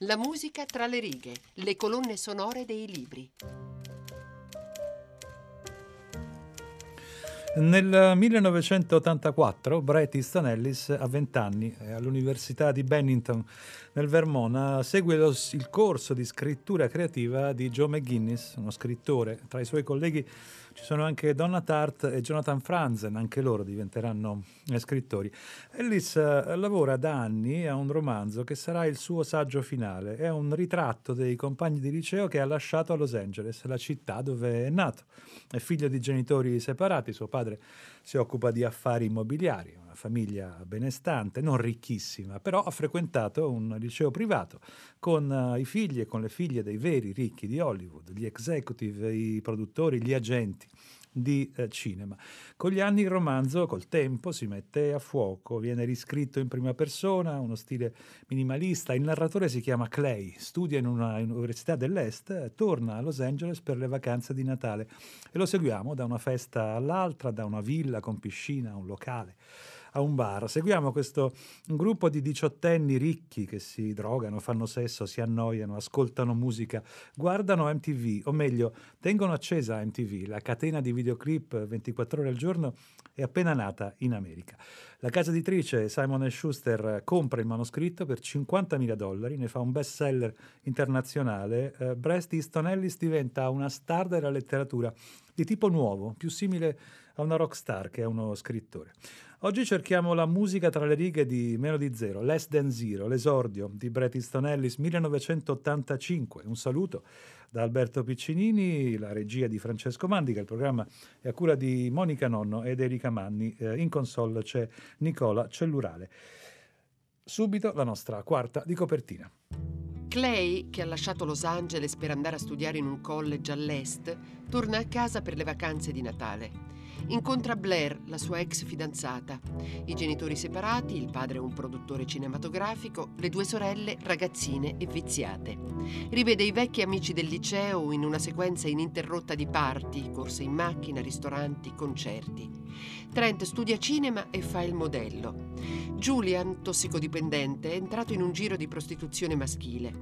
La musica tra le righe, le colonne sonore dei libri. Nel 1984 Bret Easton Ellis, a 20 anni, all'Università di Bennington nel Vermont, segue lo, il corso di scrittura creativa di Joe McGuinness, uno scrittore. Tra i suoi colleghi ci sono anche Donna Tart e Jonathan Franzen, anche loro diventeranno eh, scrittori. Ellis eh, lavora da anni a un romanzo che sarà il suo saggio finale. È un ritratto dei compagni di liceo che ha lasciato a Los Angeles, la città dove è nato. È figlio di genitori separati, suo padre si occupa di affari immobiliari, famiglia benestante, non ricchissima, però ha frequentato un liceo privato con uh, i figli e con le figlie dei veri ricchi di Hollywood, gli executive, i produttori, gli agenti di eh, cinema. Con gli anni il romanzo, col tempo, si mette a fuoco, viene riscritto in prima persona, uno stile minimalista. Il narratore si chiama Clay, studia in una università dell'Est, torna a Los Angeles per le vacanze di Natale e lo seguiamo da una festa all'altra, da una villa con piscina un locale a un bar. Seguiamo questo gruppo di diciottenni ricchi che si drogano, fanno sesso, si annoiano, ascoltano musica, guardano MTV, o meglio, tengono accesa MTV, la catena di videoclip 24 ore al giorno è appena nata in America. La casa editrice Simon Schuster compra il manoscritto per 50.000 dollari, ne fa un best seller internazionale. Uh, Brest Easton Ellis diventa una star della letteratura di tipo nuovo, più simile a una rockstar che a uno scrittore. Oggi cerchiamo la musica tra le righe di Meno di Zero, Less Than Zero, l'esordio di Bret Easton Ellis 1985. Un saluto da Alberto Piccinini, la regia di Francesco Mandica, il programma è a cura di Monica Nonno ed Erika Manni. Eh, in console c'è Nicola Cellurale. Subito la nostra quarta di copertina. Clay, che ha lasciato Los Angeles per andare a studiare in un college all'est, torna a casa per le vacanze di Natale. Incontra Blair, la sua ex fidanzata, i genitori separati, il padre un produttore cinematografico, le due sorelle ragazzine e viziate. Rivede i vecchi amici del liceo in una sequenza ininterrotta di party, corse in macchina, ristoranti, concerti. Trent studia cinema e fa il modello. Julian, tossicodipendente, è entrato in un giro di prostituzione maschile.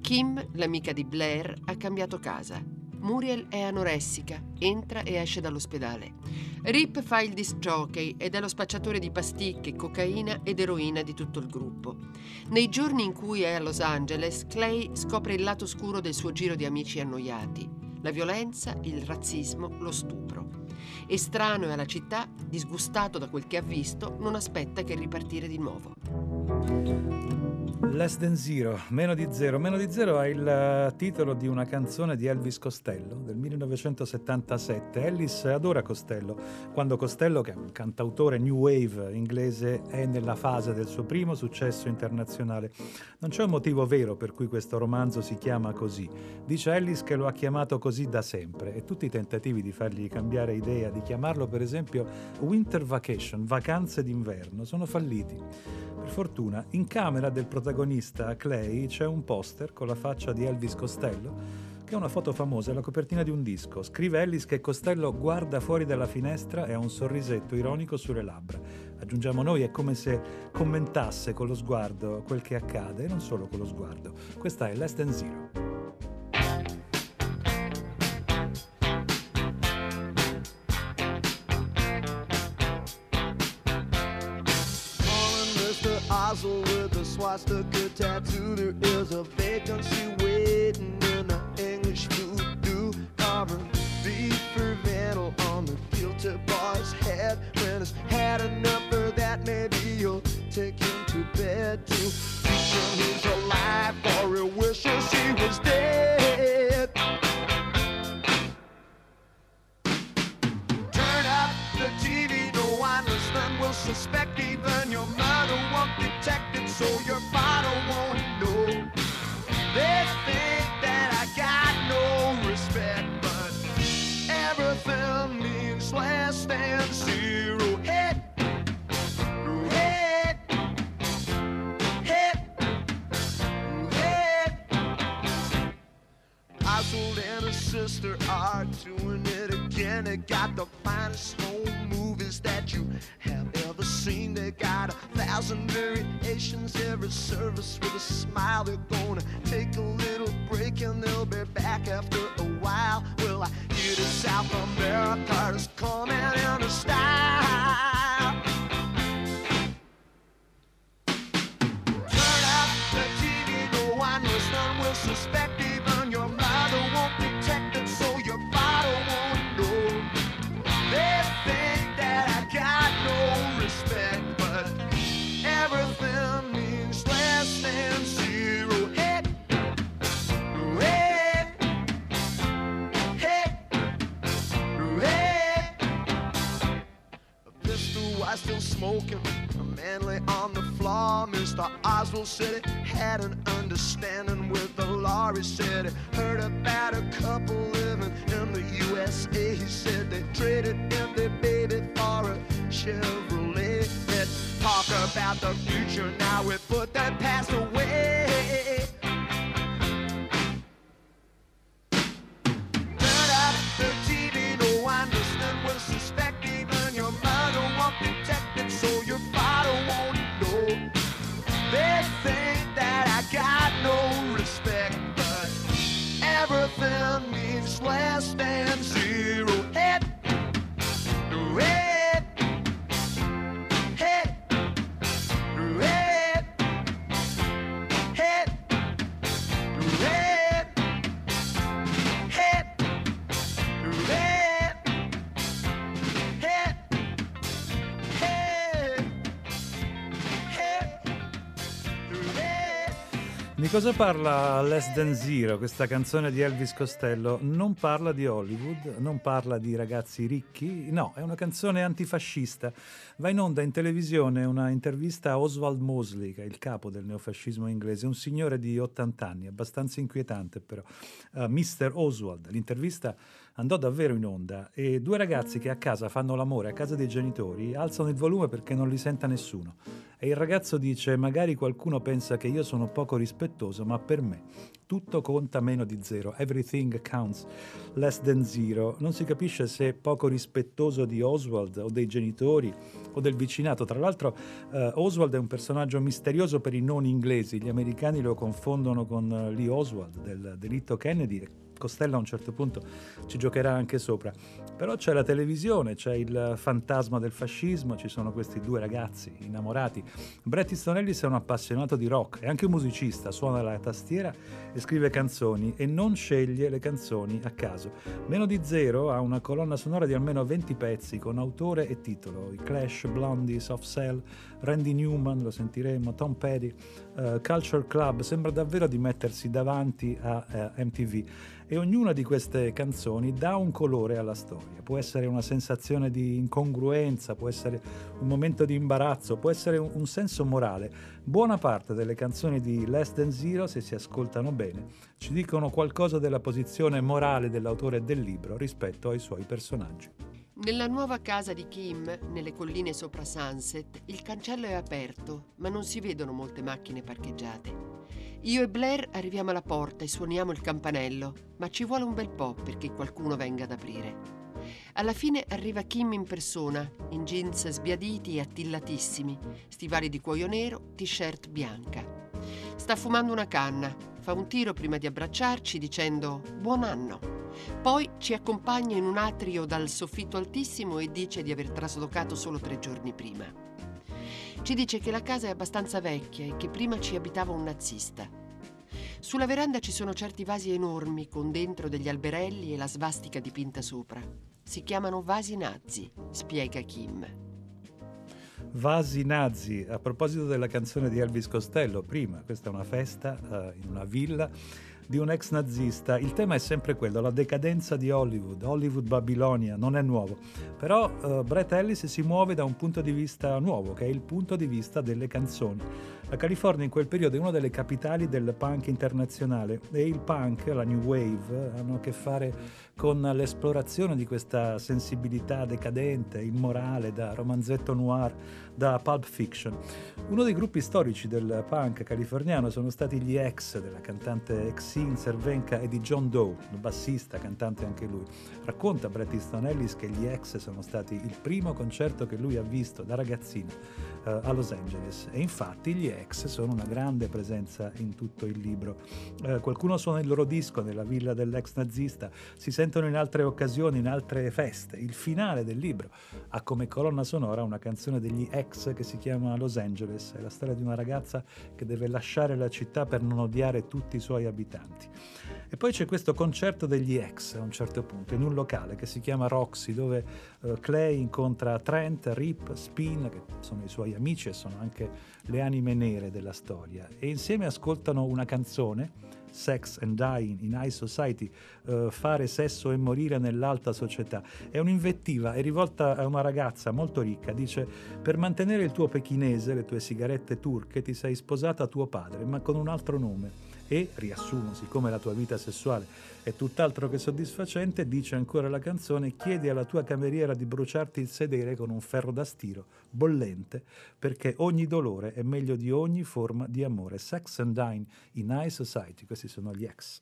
Kim, l'amica di Blair, ha cambiato casa. Muriel è anoressica, entra e esce dall'ospedale. Rip fa il disc jockey ed è lo spacciatore di pasticche, cocaina ed eroina di tutto il gruppo. Nei giorni in cui è a Los Angeles, Clay scopre il lato scuro del suo giro di amici annoiati, la violenza, il razzismo, lo stupro. Estraneo alla città, disgustato da quel che ha visto, non aspetta che ripartire di nuovo. Less than zero, meno di zero. Meno di zero è il eh, titolo di una canzone di Elvis Costello del 1977. Ellis adora Costello, quando Costello, che è un cantautore new wave inglese, è nella fase del suo primo successo internazionale. Non c'è un motivo vero per cui questo romanzo si chiama così. Dice Ellis che lo ha chiamato così da sempre e tutti i tentativi di fargli cambiare idea, di chiamarlo per esempio Winter Vacation, vacanze d'inverno, sono falliti. Per fortuna, in camera del protagonista Clay c'è un poster con la faccia di Elvis Costello, che è una foto famosa, è la copertina di un disco. Scrive Ellis che Costello guarda fuori dalla finestra e ha un sorrisetto ironico sulle labbra. Aggiungiamo noi, è come se commentasse con lo sguardo quel che accade, e non solo con lo sguardo. Questa è Less Than Zero. A swastika tattoo. There is a vacancy waiting in an English voodoo. Carving beef for metal on the filter boy's head. When he's had enough of that, maybe you'll take him to bed to teach him he's alive, or he wishes he was dead. Turn up the TV, no one listening will suspect even your mother won't it, so your father won't know. They think that I got no respect, but everything means less than zero. Head, head, head, head. Oswald and his sister are doing it They got the finest home movies that you have ever seen. They got a thousand variations, every service with a smile. They're gonna take a little break and they'll be back after a while. Well, I hear South America is coming in style. Still smoking. A man lay on the floor. Mr. Oswald said it had an understanding with the law. He said he heard about a couple living in the USA. He said they traded in their baby for a Chevrolet. Let's talk about the future now. We put that past away. Cosa parla Less Than Zero, questa canzone di Elvis Costello? Non parla di Hollywood, non parla di ragazzi ricchi, no, è una canzone antifascista. Va in onda in televisione una intervista a Oswald Mosley, che è il capo del neofascismo inglese, un signore di 80 anni, abbastanza inquietante però, uh, Mr. Oswald. L'intervista andò davvero in onda e due ragazzi che a casa fanno l'amore a casa dei genitori alzano il volume perché non li senta nessuno. E il ragazzo dice: Magari qualcuno pensa che io sono poco rispettoso, ma per me tutto conta meno di zero. Everything counts less than zero. Non si capisce se è poco rispettoso di Oswald o dei genitori o del vicinato. Tra l'altro, eh, Oswald è un personaggio misterioso per i non inglesi. Gli americani lo confondono con eh, Lee Oswald del delitto Kennedy. Costello a un certo punto ci giocherà anche sopra. Però c'è la televisione, c'è il fantasma del fascismo, ci sono questi due ragazzi innamorati. Bret Easton è un appassionato di rock, è anche un musicista, suona la tastiera e scrive canzoni e non sceglie le canzoni a caso. Meno di Zero ha una colonna sonora di almeno 20 pezzi con autore e titolo. I Clash, Blondie, Soft Cell, Randy Newman, lo sentiremo, Tom Petty, uh, Culture Club, sembra davvero di mettersi davanti a uh, MTV e ognuna di queste canzoni dà un colore alla storia. Può essere una sensazione di incongruenza, può essere un momento di imbarazzo, può essere un, senso morale. Buona parte delle canzoni di Less Than Zero, se si ascoltano bene, ci dicono qualcosa della posizione morale dell'autore del libro rispetto ai suoi personaggi. Nella nuova casa di Kim, nelle colline sopra Sunset, il cancello è aperto, ma non si vedono molte macchine parcheggiate. Io e Blair arriviamo alla porta e suoniamo il campanello, ma ci vuole un bel po' perché qualcuno venga ad aprire. Alla fine arriva Kim in persona, in jeans sbiaditi e attillatissimi, stivali di cuoio nero, t-shirt bianca. Sta fumando una canna, fa un tiro prima di abbracciarci dicendo buon anno. Poi ci accompagna in un atrio dal soffitto altissimo e dice di aver traslocato solo tre giorni prima. Ci dice che la casa è abbastanza vecchia e che prima ci abitava un nazista. Sulla veranda ci sono certi vasi enormi con dentro degli alberelli e la svastica dipinta sopra. Si chiamano vasi nazi, spiega Kim. Vasi nazi, a proposito della canzone di Elvis Costello, prima, questa è una festa uh, in una villa di un ex nazista. Il tema è sempre quello, la decadenza di Hollywood, Hollywood Babilonia, non è nuovo. Però uh, Brett Ellis si muove da un punto di vista nuovo, che è il punto di vista delle canzoni. La California in quel periodo è una delle capitali del punk internazionale e il punk, la new wave, hanno a che fare con l'esplorazione di questa sensibilità decadente, immorale, da romanzetto noir, da pulp fiction. Uno dei gruppi storici del punk californiano sono stati gli ex della cantante Exene Cervenka e di John Doe, bassista, cantante anche lui. Racconta Bret Easton Ellis che gli ex sono stati il primo concerto che lui ha visto da ragazzino eh, a Los Angeles e infatti gli ex sono una grande presenza in tutto il libro. Eh, qualcuno suona il loro disco nella villa dell'ex nazista, si sentono in altre occasioni, in altre feste. Il finale del libro ha come colonna sonora una canzone degli ex che si chiama Los Angeles, è la storia di una ragazza che deve lasciare la città per non odiare tutti i suoi abitanti. E poi c'è questo concerto degli ex a un certo punto, in un locale che si chiama Roxy, dove uh, Clay incontra Trent, Rip, Spin, che sono i suoi amici e sono anche le anime nere della storia, e insieme ascoltano una canzone, Sex and Dying in High Society, uh, fare sesso e morire nell'alta società. È un'invettiva, è rivolta a una ragazza molto ricca, dice per mantenere il tuo pechinese, le tue sigarette turche, ti sei sposata a tuo padre, ma con un altro nome e, riassumo, siccome la tua vita sessuale è tutt'altro che soddisfacente, dice ancora la canzone, chiedi alla tua cameriera di bruciarti il sedere con un ferro da stiro, bollente, perché ogni dolore è meglio di ogni forma di amore. Sex and Dine in High Society, questi sono gli ex.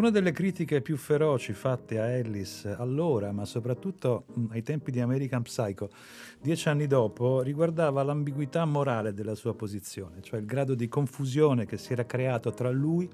Una delle critiche più feroci fatte a Ellis allora, ma soprattutto mm, ai tempi di American Psycho, dieci anni dopo, riguardava l'ambiguità morale della sua posizione, cioè il grado di confusione che si era creato tra lui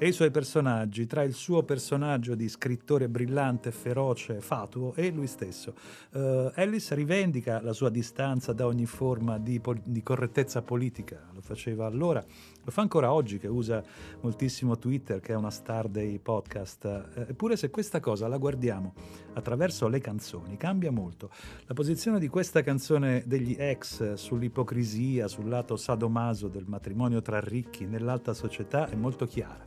e i suoi personaggi, tra il suo personaggio di scrittore brillante, feroce, fatuo e lui stesso. Uh, Ellis rivendica la sua distanza da ogni forma di, pol- di, correttezza politica, lo faceva allora, lo fa ancora oggi che usa moltissimo Twitter, che è una star dei podcast, uh, eppure se questa cosa la guardiamo attraverso le canzoni cambia molto. La posizione di questa canzone degli ex sull'ipocrisia, sul lato sadomaso del matrimonio tra ricchi nell'alta società è molto chiara.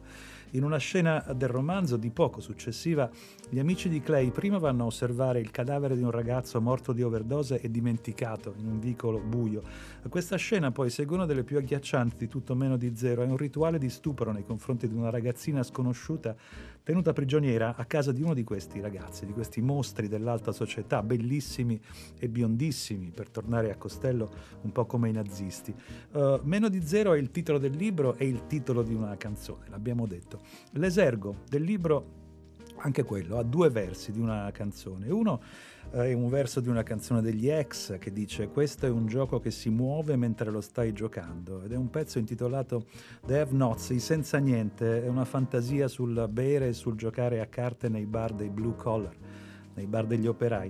In una scena del romanzo di poco successiva, gli amici di Clay prima vanno a osservare il cadavere di un ragazzo morto di overdose e dimenticato in un vicolo buio. Questa scena poi segue una delle più agghiaccianti di tutto meno di zero, è un rituale di stupro nei confronti di una ragazzina sconosciuta tenuta prigioniera a casa di uno di questi ragazzi, di questi mostri dell'alta società, bellissimi e biondissimi, per tornare a Costello un po' come i nazisti. Uh, Meno di zero è il titolo del libro e il titolo di una canzone, l'abbiamo detto. L'esergo del libro anche quello ha due versi di una canzone. Uno è un verso di una canzone degli ex che dice questo è un gioco che si muove mentre lo stai giocando. Ed è un pezzo intitolato The Have Nots, i senza niente, è una fantasia sul bere e sul giocare a carte nei bar dei blue collar nei bar degli operai.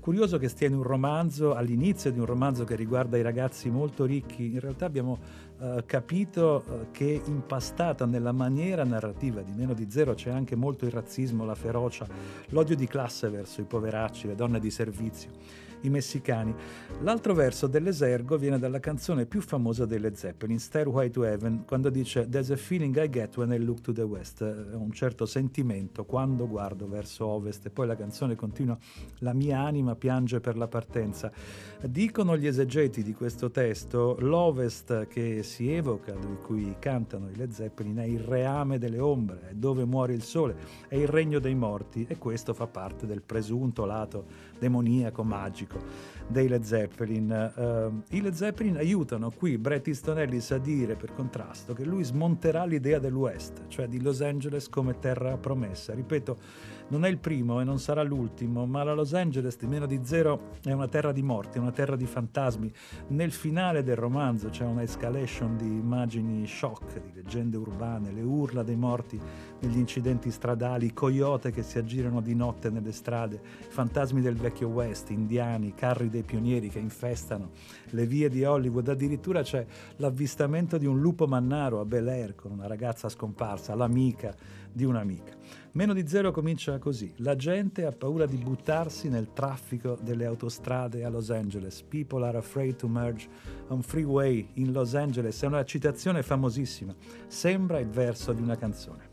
Curioso che stia in un romanzo, all'inizio di un romanzo che riguarda i ragazzi molto ricchi, in realtà abbiamo uh, capito uh, che impastata nella maniera narrativa di Meno di Zero c'è anche molto il razzismo, la ferocia, l'odio di classe verso i poveracci, le donne di servizio i messicani. L'altro verso dell'esergo viene dalla canzone più famosa delle Zeppelin, Stairway to Heaven, quando dice There's a feeling I get when I look to the west, un certo sentimento quando guardo verso ovest e poi la canzone continua La mia anima piange per la partenza. Dicono gli esegeti di questo testo, l'ovest che si evoca, di cui cantano i Led Zeppelin, è il reame delle ombre, è dove muore il sole, è il regno dei morti e questo fa parte del presunto lato demoniaco, magico dei Led Zeppelin. Uh, I Led Zeppelin aiutano qui Bret Easton Ellis a dire per contrasto che lui smonterà l'idea dell'West, cioè di Los Angeles come terra promessa. Ripeto, non è il primo e non sarà l'ultimo, ma la Los Angeles di meno di zero è una terra di morti, una terra di fantasmi. Nel finale del romanzo c'è una escalation di immagini shock, di leggende urbane, le urla dei morti negli incidenti stradali, coyote che si aggirano di notte nelle strade, fantasmi del vecchio West, indiani, carri dei pionieri che infestano le vie di Hollywood. Addirittura c'è l'avvistamento di un lupo mannaro a Bel Air con una ragazza scomparsa, l'amica di un'amica. Meno di zero comincia così. La gente ha paura di buttarsi nel traffico delle autostrade a Los Angeles. People are afraid to merge on freeway in Los Angeles. È una citazione famosissima. Sembra il verso di una canzone.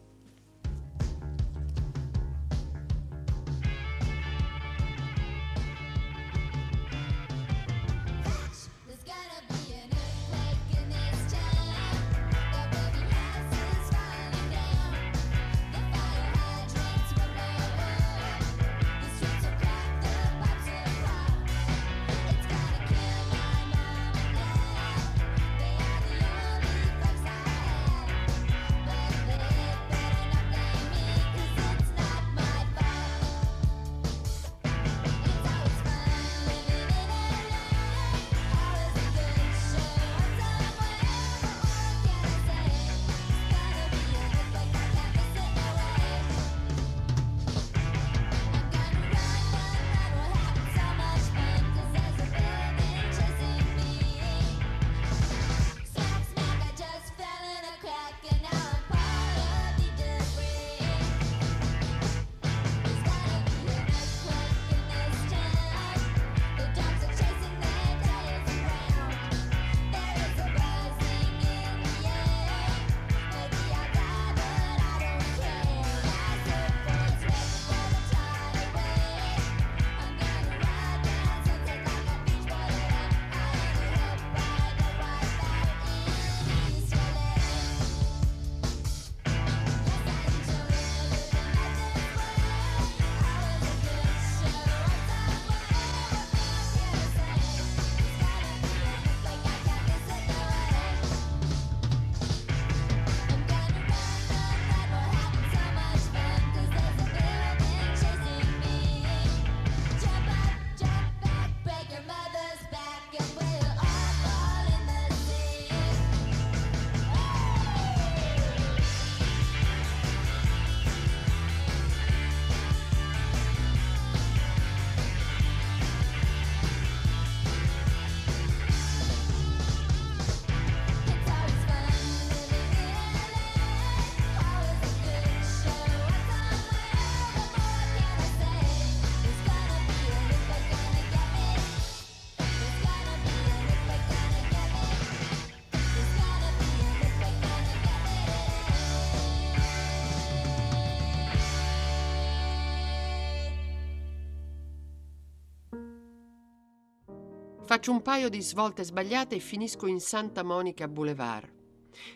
Faccio un paio di svolte sbagliate e finisco in Santa Monica Boulevard.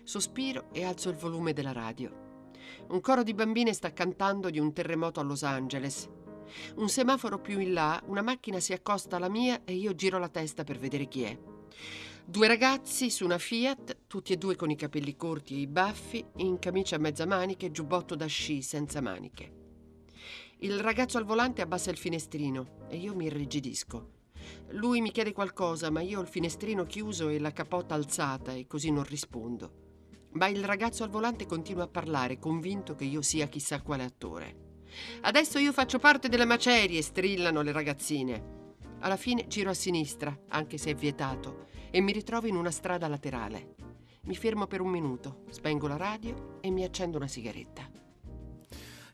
Sospiro e alzo il volume della radio. Un coro di bambine sta cantando di un terremoto a Los Angeles. Un semaforo più in là, una macchina si accosta alla mia e io giro la testa per vedere chi è. Due ragazzi su una Fiat, tutti e due con i capelli corti e i baffi, in camicia a mezza manica e giubbotto da sci senza maniche. Il ragazzo al volante abbassa il finestrino e io mi irrigidisco. Lui mi chiede qualcosa, ma io ho il finestrino chiuso e la capotta alzata e così non rispondo. Ma il ragazzo al volante continua a parlare, convinto che io sia chissà quale attore. Adesso io faccio parte delle macerie, strillano le ragazzine. Alla fine giro a sinistra, anche se è vietato, e mi ritrovo in una strada laterale. Mi fermo per un minuto, spengo la radio e mi accendo una sigaretta.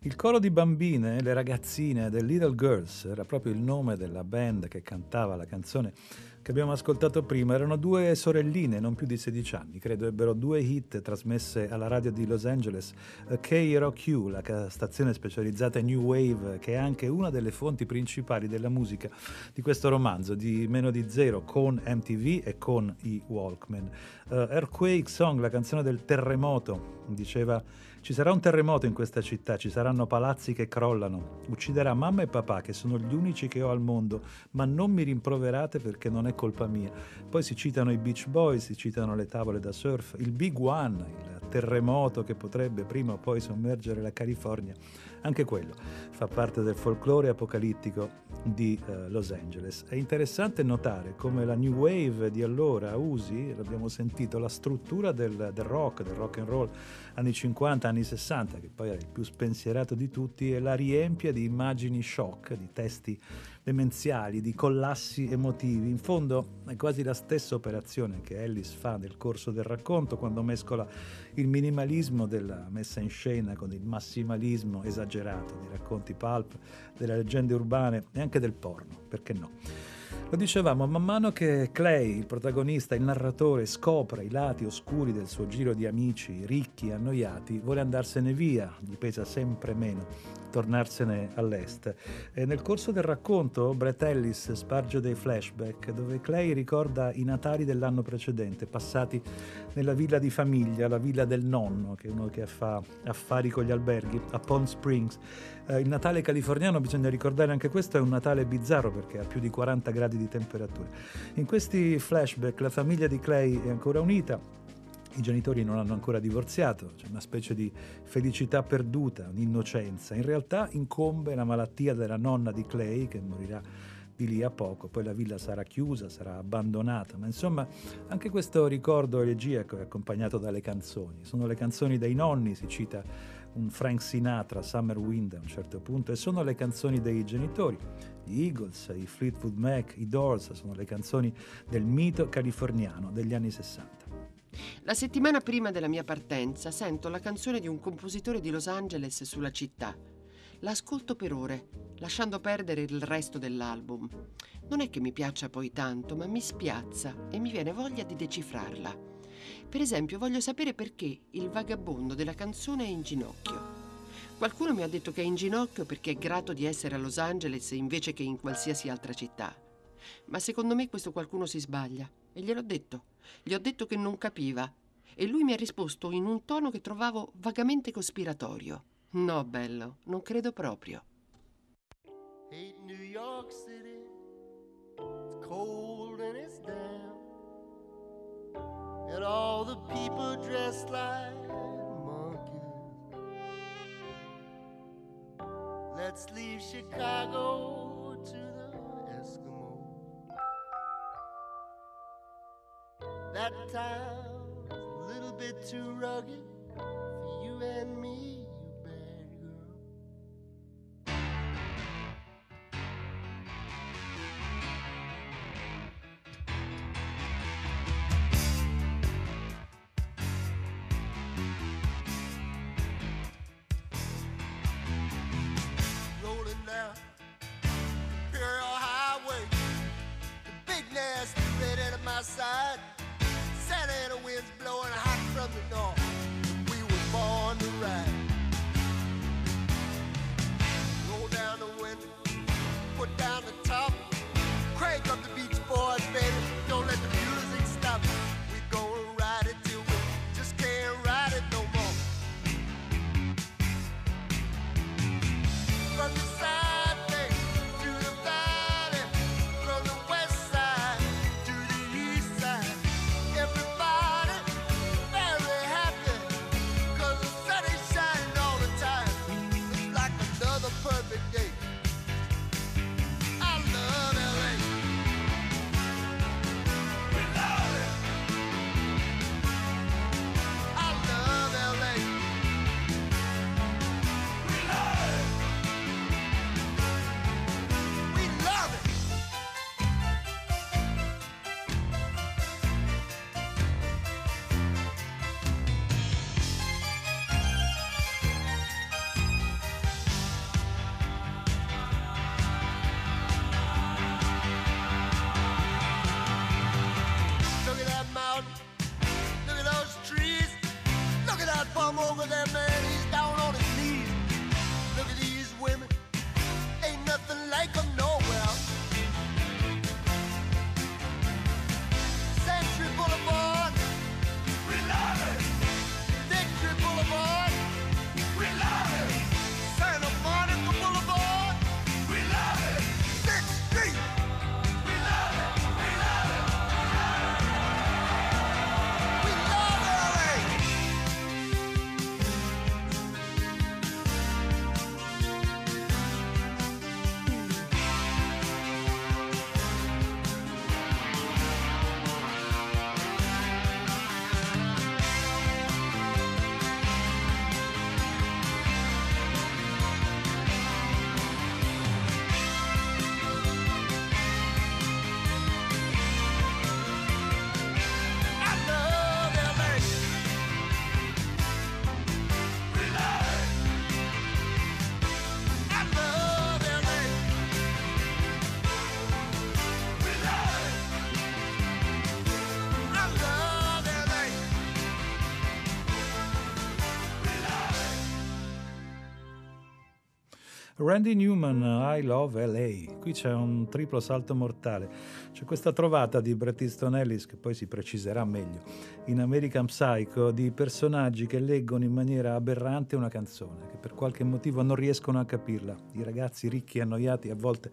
Il coro di bambine, le ragazzine The Little Girls, era proprio il nome della band che cantava la canzone che abbiamo ascoltato prima. Erano due sorelline, non più di 16 anni, credo ebbero due hit trasmesse alla radio di Los Angeles, KROQ, la stazione specializzata in New Wave, che è anche una delle fonti principali della musica di questo romanzo, di meno di zero, con MTV e con i Walkman. Uh, Earthquake Song, la canzone del terremoto, diceva ci sarà un terremoto in questa città, ci saranno palazzi che crollano, ucciderà mamma e papà che sono gli unici che ho al mondo, ma non mi rimproverate perché non è colpa mia. Poi si citano i Beach Boys, si citano le tavole da surf, il Big One, il terremoto che potrebbe prima o poi sommergere la California. Anche quello fa parte del folklore apocalittico di uh, Los Angeles. È interessante notare come la New Wave di allora usi, l'abbiamo sentito, la struttura del, del rock, del rock and roll anni 50, anni 60, che poi era il più spensierato di tutti, e la riempia di immagini shock, di testi demenziali, di collassi emotivi. In fondo è quasi la stessa operazione che Ellis fa nel corso del racconto quando mescola il minimalismo della messa in scena con il massimalismo esagerato dei racconti pulp, delle leggende urbane e anche del porno, perché no? Lo dicevamo, man mano che Clay, il protagonista, il narratore, scopre i lati oscuri del suo giro di amici ricchi annoiati, vuole andarsene via, gli pesa sempre meno tornarsene all'est. E nel corso del racconto Brett Ellis sparge dei flashback dove Clay ricorda i Natali dell'anno precedente, passati nella villa di famiglia, la villa del nonno, che è uno che fa affari con gli alberghi, a Palm Springs. Eh, il Natale californiano, bisogna ricordare anche questo, è un Natale bizzarro perché ha più di 40 gradi di temperatura. In questi flashback la famiglia di Clay è ancora unita, i genitori non hanno ancora divorziato, c'è una specie di felicità perduta, un'innocenza. In realtà incombe la malattia della nonna di Clay che morirà di lì a poco, poi la villa sarà chiusa, sarà abbandonata, ma insomma anche questo ricordo elegiaco è accompagnato dalle canzoni. Sono le canzoni dei nonni, si cita un Frank Sinatra, Summer Wind a un certo punto, e sono le canzoni dei genitori. Gli Eagles, i Fleetwood Mac, i Doors, sono le canzoni del mito californiano degli anni 60. La settimana prima della mia partenza sento la canzone di un compositore di Los Angeles sulla città. L'ascolto per ore, lasciando perdere il resto dell'album. Non è che mi piaccia poi tanto, ma mi spiazza e mi viene voglia di decifrarla. Per esempio, voglio sapere perché il vagabondo della canzone è in ginocchio. Qualcuno mi ha detto che è in ginocchio perché è grato di essere a Los Angeles invece che in qualsiasi altra città. Ma secondo me questo qualcuno si sbaglia. E gliel'ho detto. Gli ho detto che non capiva. E lui mi ha risposto in un tono che trovavo vagamente cospiratorio. No, bello, non credo proprio. Hate New York City. It's cold And all the people dressed like monkeys. Let's leave Chicago to the Eskimos. That town's a little bit too rugged for you and me, Randy Newman, I Love LA. Qui c'è un triplo salto mortale. C'è questa trovata di Bret Easton Ellis, che poi si preciserà meglio, in American Psycho, di personaggi che leggono in maniera aberrante una canzone, che per qualche motivo non riescono a capirla. I ragazzi ricchi e annoiati a volte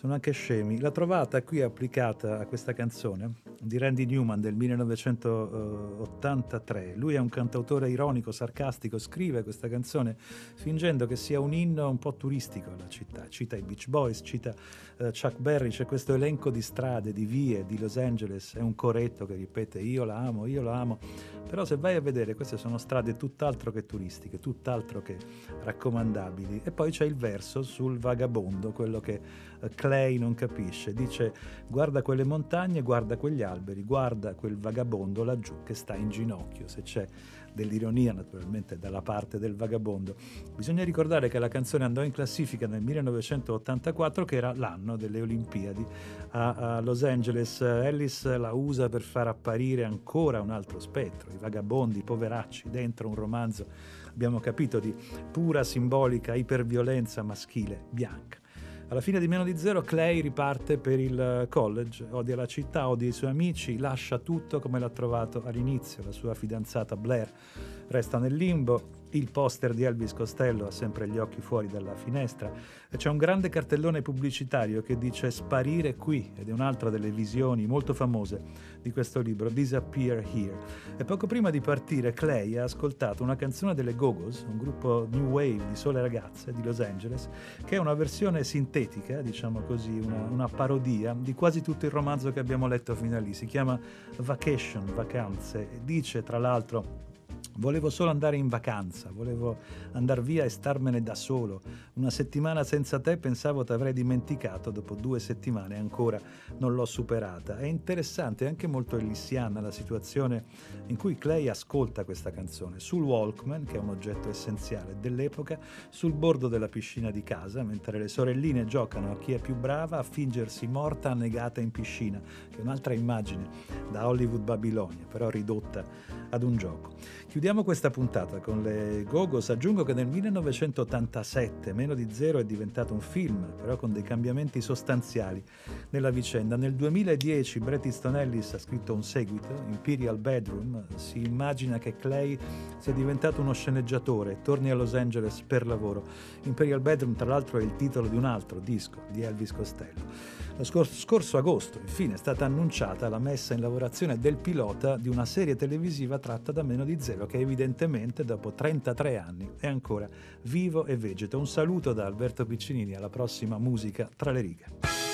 sono anche scemi. La trovata qui applicata a questa canzone di Randy Newman del 1983. Lui è un cantautore ironico, sarcastico, scrive questa canzone fingendo che sia un inno un po' turistico alla città. Cita i Beach Boys, cita uh, Chuck Berry, c'è questo elenco di strade, di vie di Los Angeles, è un coretto che ripete io la amo, io la amo. Però se vai a vedere queste sono strade tutt'altro che turistiche, tutt'altro che raccomandabili. E poi c'è il verso sul vagabondo, quello che Clay non capisce, dice guarda quelle montagne, guarda quegli alberi, guarda quel vagabondo laggiù che sta in ginocchio, se c'è dell'ironia naturalmente dalla parte del vagabondo. Bisogna ricordare che la canzone andò in classifica nel 1984 che era l'anno delle Olimpiadi a, a Los Angeles. Ellis la usa per far apparire ancora un altro spettro, i vagabondi, i poveracci, dentro un romanzo, abbiamo capito, di pura simbolica iperviolenza maschile bianca. Alla fine di meno di zero Clay riparte per il college, odia la città, odia i suoi amici, lascia tutto come l'ha trovato all'inizio, la sua fidanzata Blair. Resta nel limbo, il poster di Elvis Costello ha sempre gli occhi fuori dalla finestra c'è un grande cartellone pubblicitario che dice sparire qui ed è un'altra delle visioni molto famose di questo libro, Disappear Here. E poco prima di partire Clay ha ascoltato una canzone delle Gogos, un gruppo new wave di sole ragazze di Los Angeles, che è una versione sintetica, diciamo così, una, una parodia di quasi tutto il romanzo che abbiamo letto fino a lì. Si chiama Vacation, Vacanze, dice tra l'altro Volevo solo andare in vacanza, volevo andare via e starmene da solo. Una settimana senza te pensavo ti avrei dimenticato, dopo due settimane ancora non l'ho superata. È interessante, anche molto ellissiana la situazione in cui Clay ascolta questa canzone sul Walkman, che è un oggetto essenziale dell'epoca, sul bordo della piscina di casa, mentre le sorelline giocano a chi è più brava a fingersi morta annegata in piscina, che è un'altra immagine da Hollywood Babilonia, però ridotta ad un gioco. Chiudiamo questa puntata con le Gogos. Aggiungo che nel 1987 Meno di Zero è diventato un film, però con dei cambiamenti sostanziali nella vicenda. Nel 2010 Bret Easton Ellis ha scritto un seguito, Imperial Bedroom. Si immagina che Clay sia diventato uno sceneggiatore e torni a Los Angeles per lavoro. Imperial Bedroom, tra l'altro, è il titolo di un altro disco di Elvis Costello. Lo scorso, scorso, agosto, infine, è stata annunciata la messa in lavorazione del pilota di una serie televisiva tratta da meno di zero, che evidentemente dopo 33 anni è ancora vivo e vegeto. Un saluto da Alberto Piccinini, alla prossima musica tra le righe.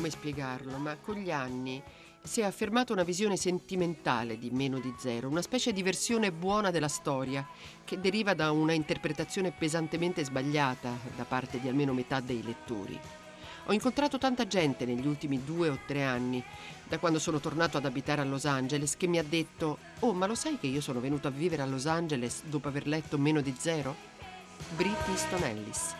Come spiegarlo, ma con gli anni si è affermata una visione sentimentale di Meno di Zero, una specie di versione buona della storia che deriva da una interpretazione pesantemente sbagliata da parte di almeno metà dei lettori. Ho incontrato tanta gente negli ultimi due o tre anni, da quando sono tornato ad abitare a Los Angeles, che mi ha detto: Oh, ma lo sai che io sono venuto a vivere a Los Angeles dopo aver letto Meno di Zero? Brit Easton Ellis.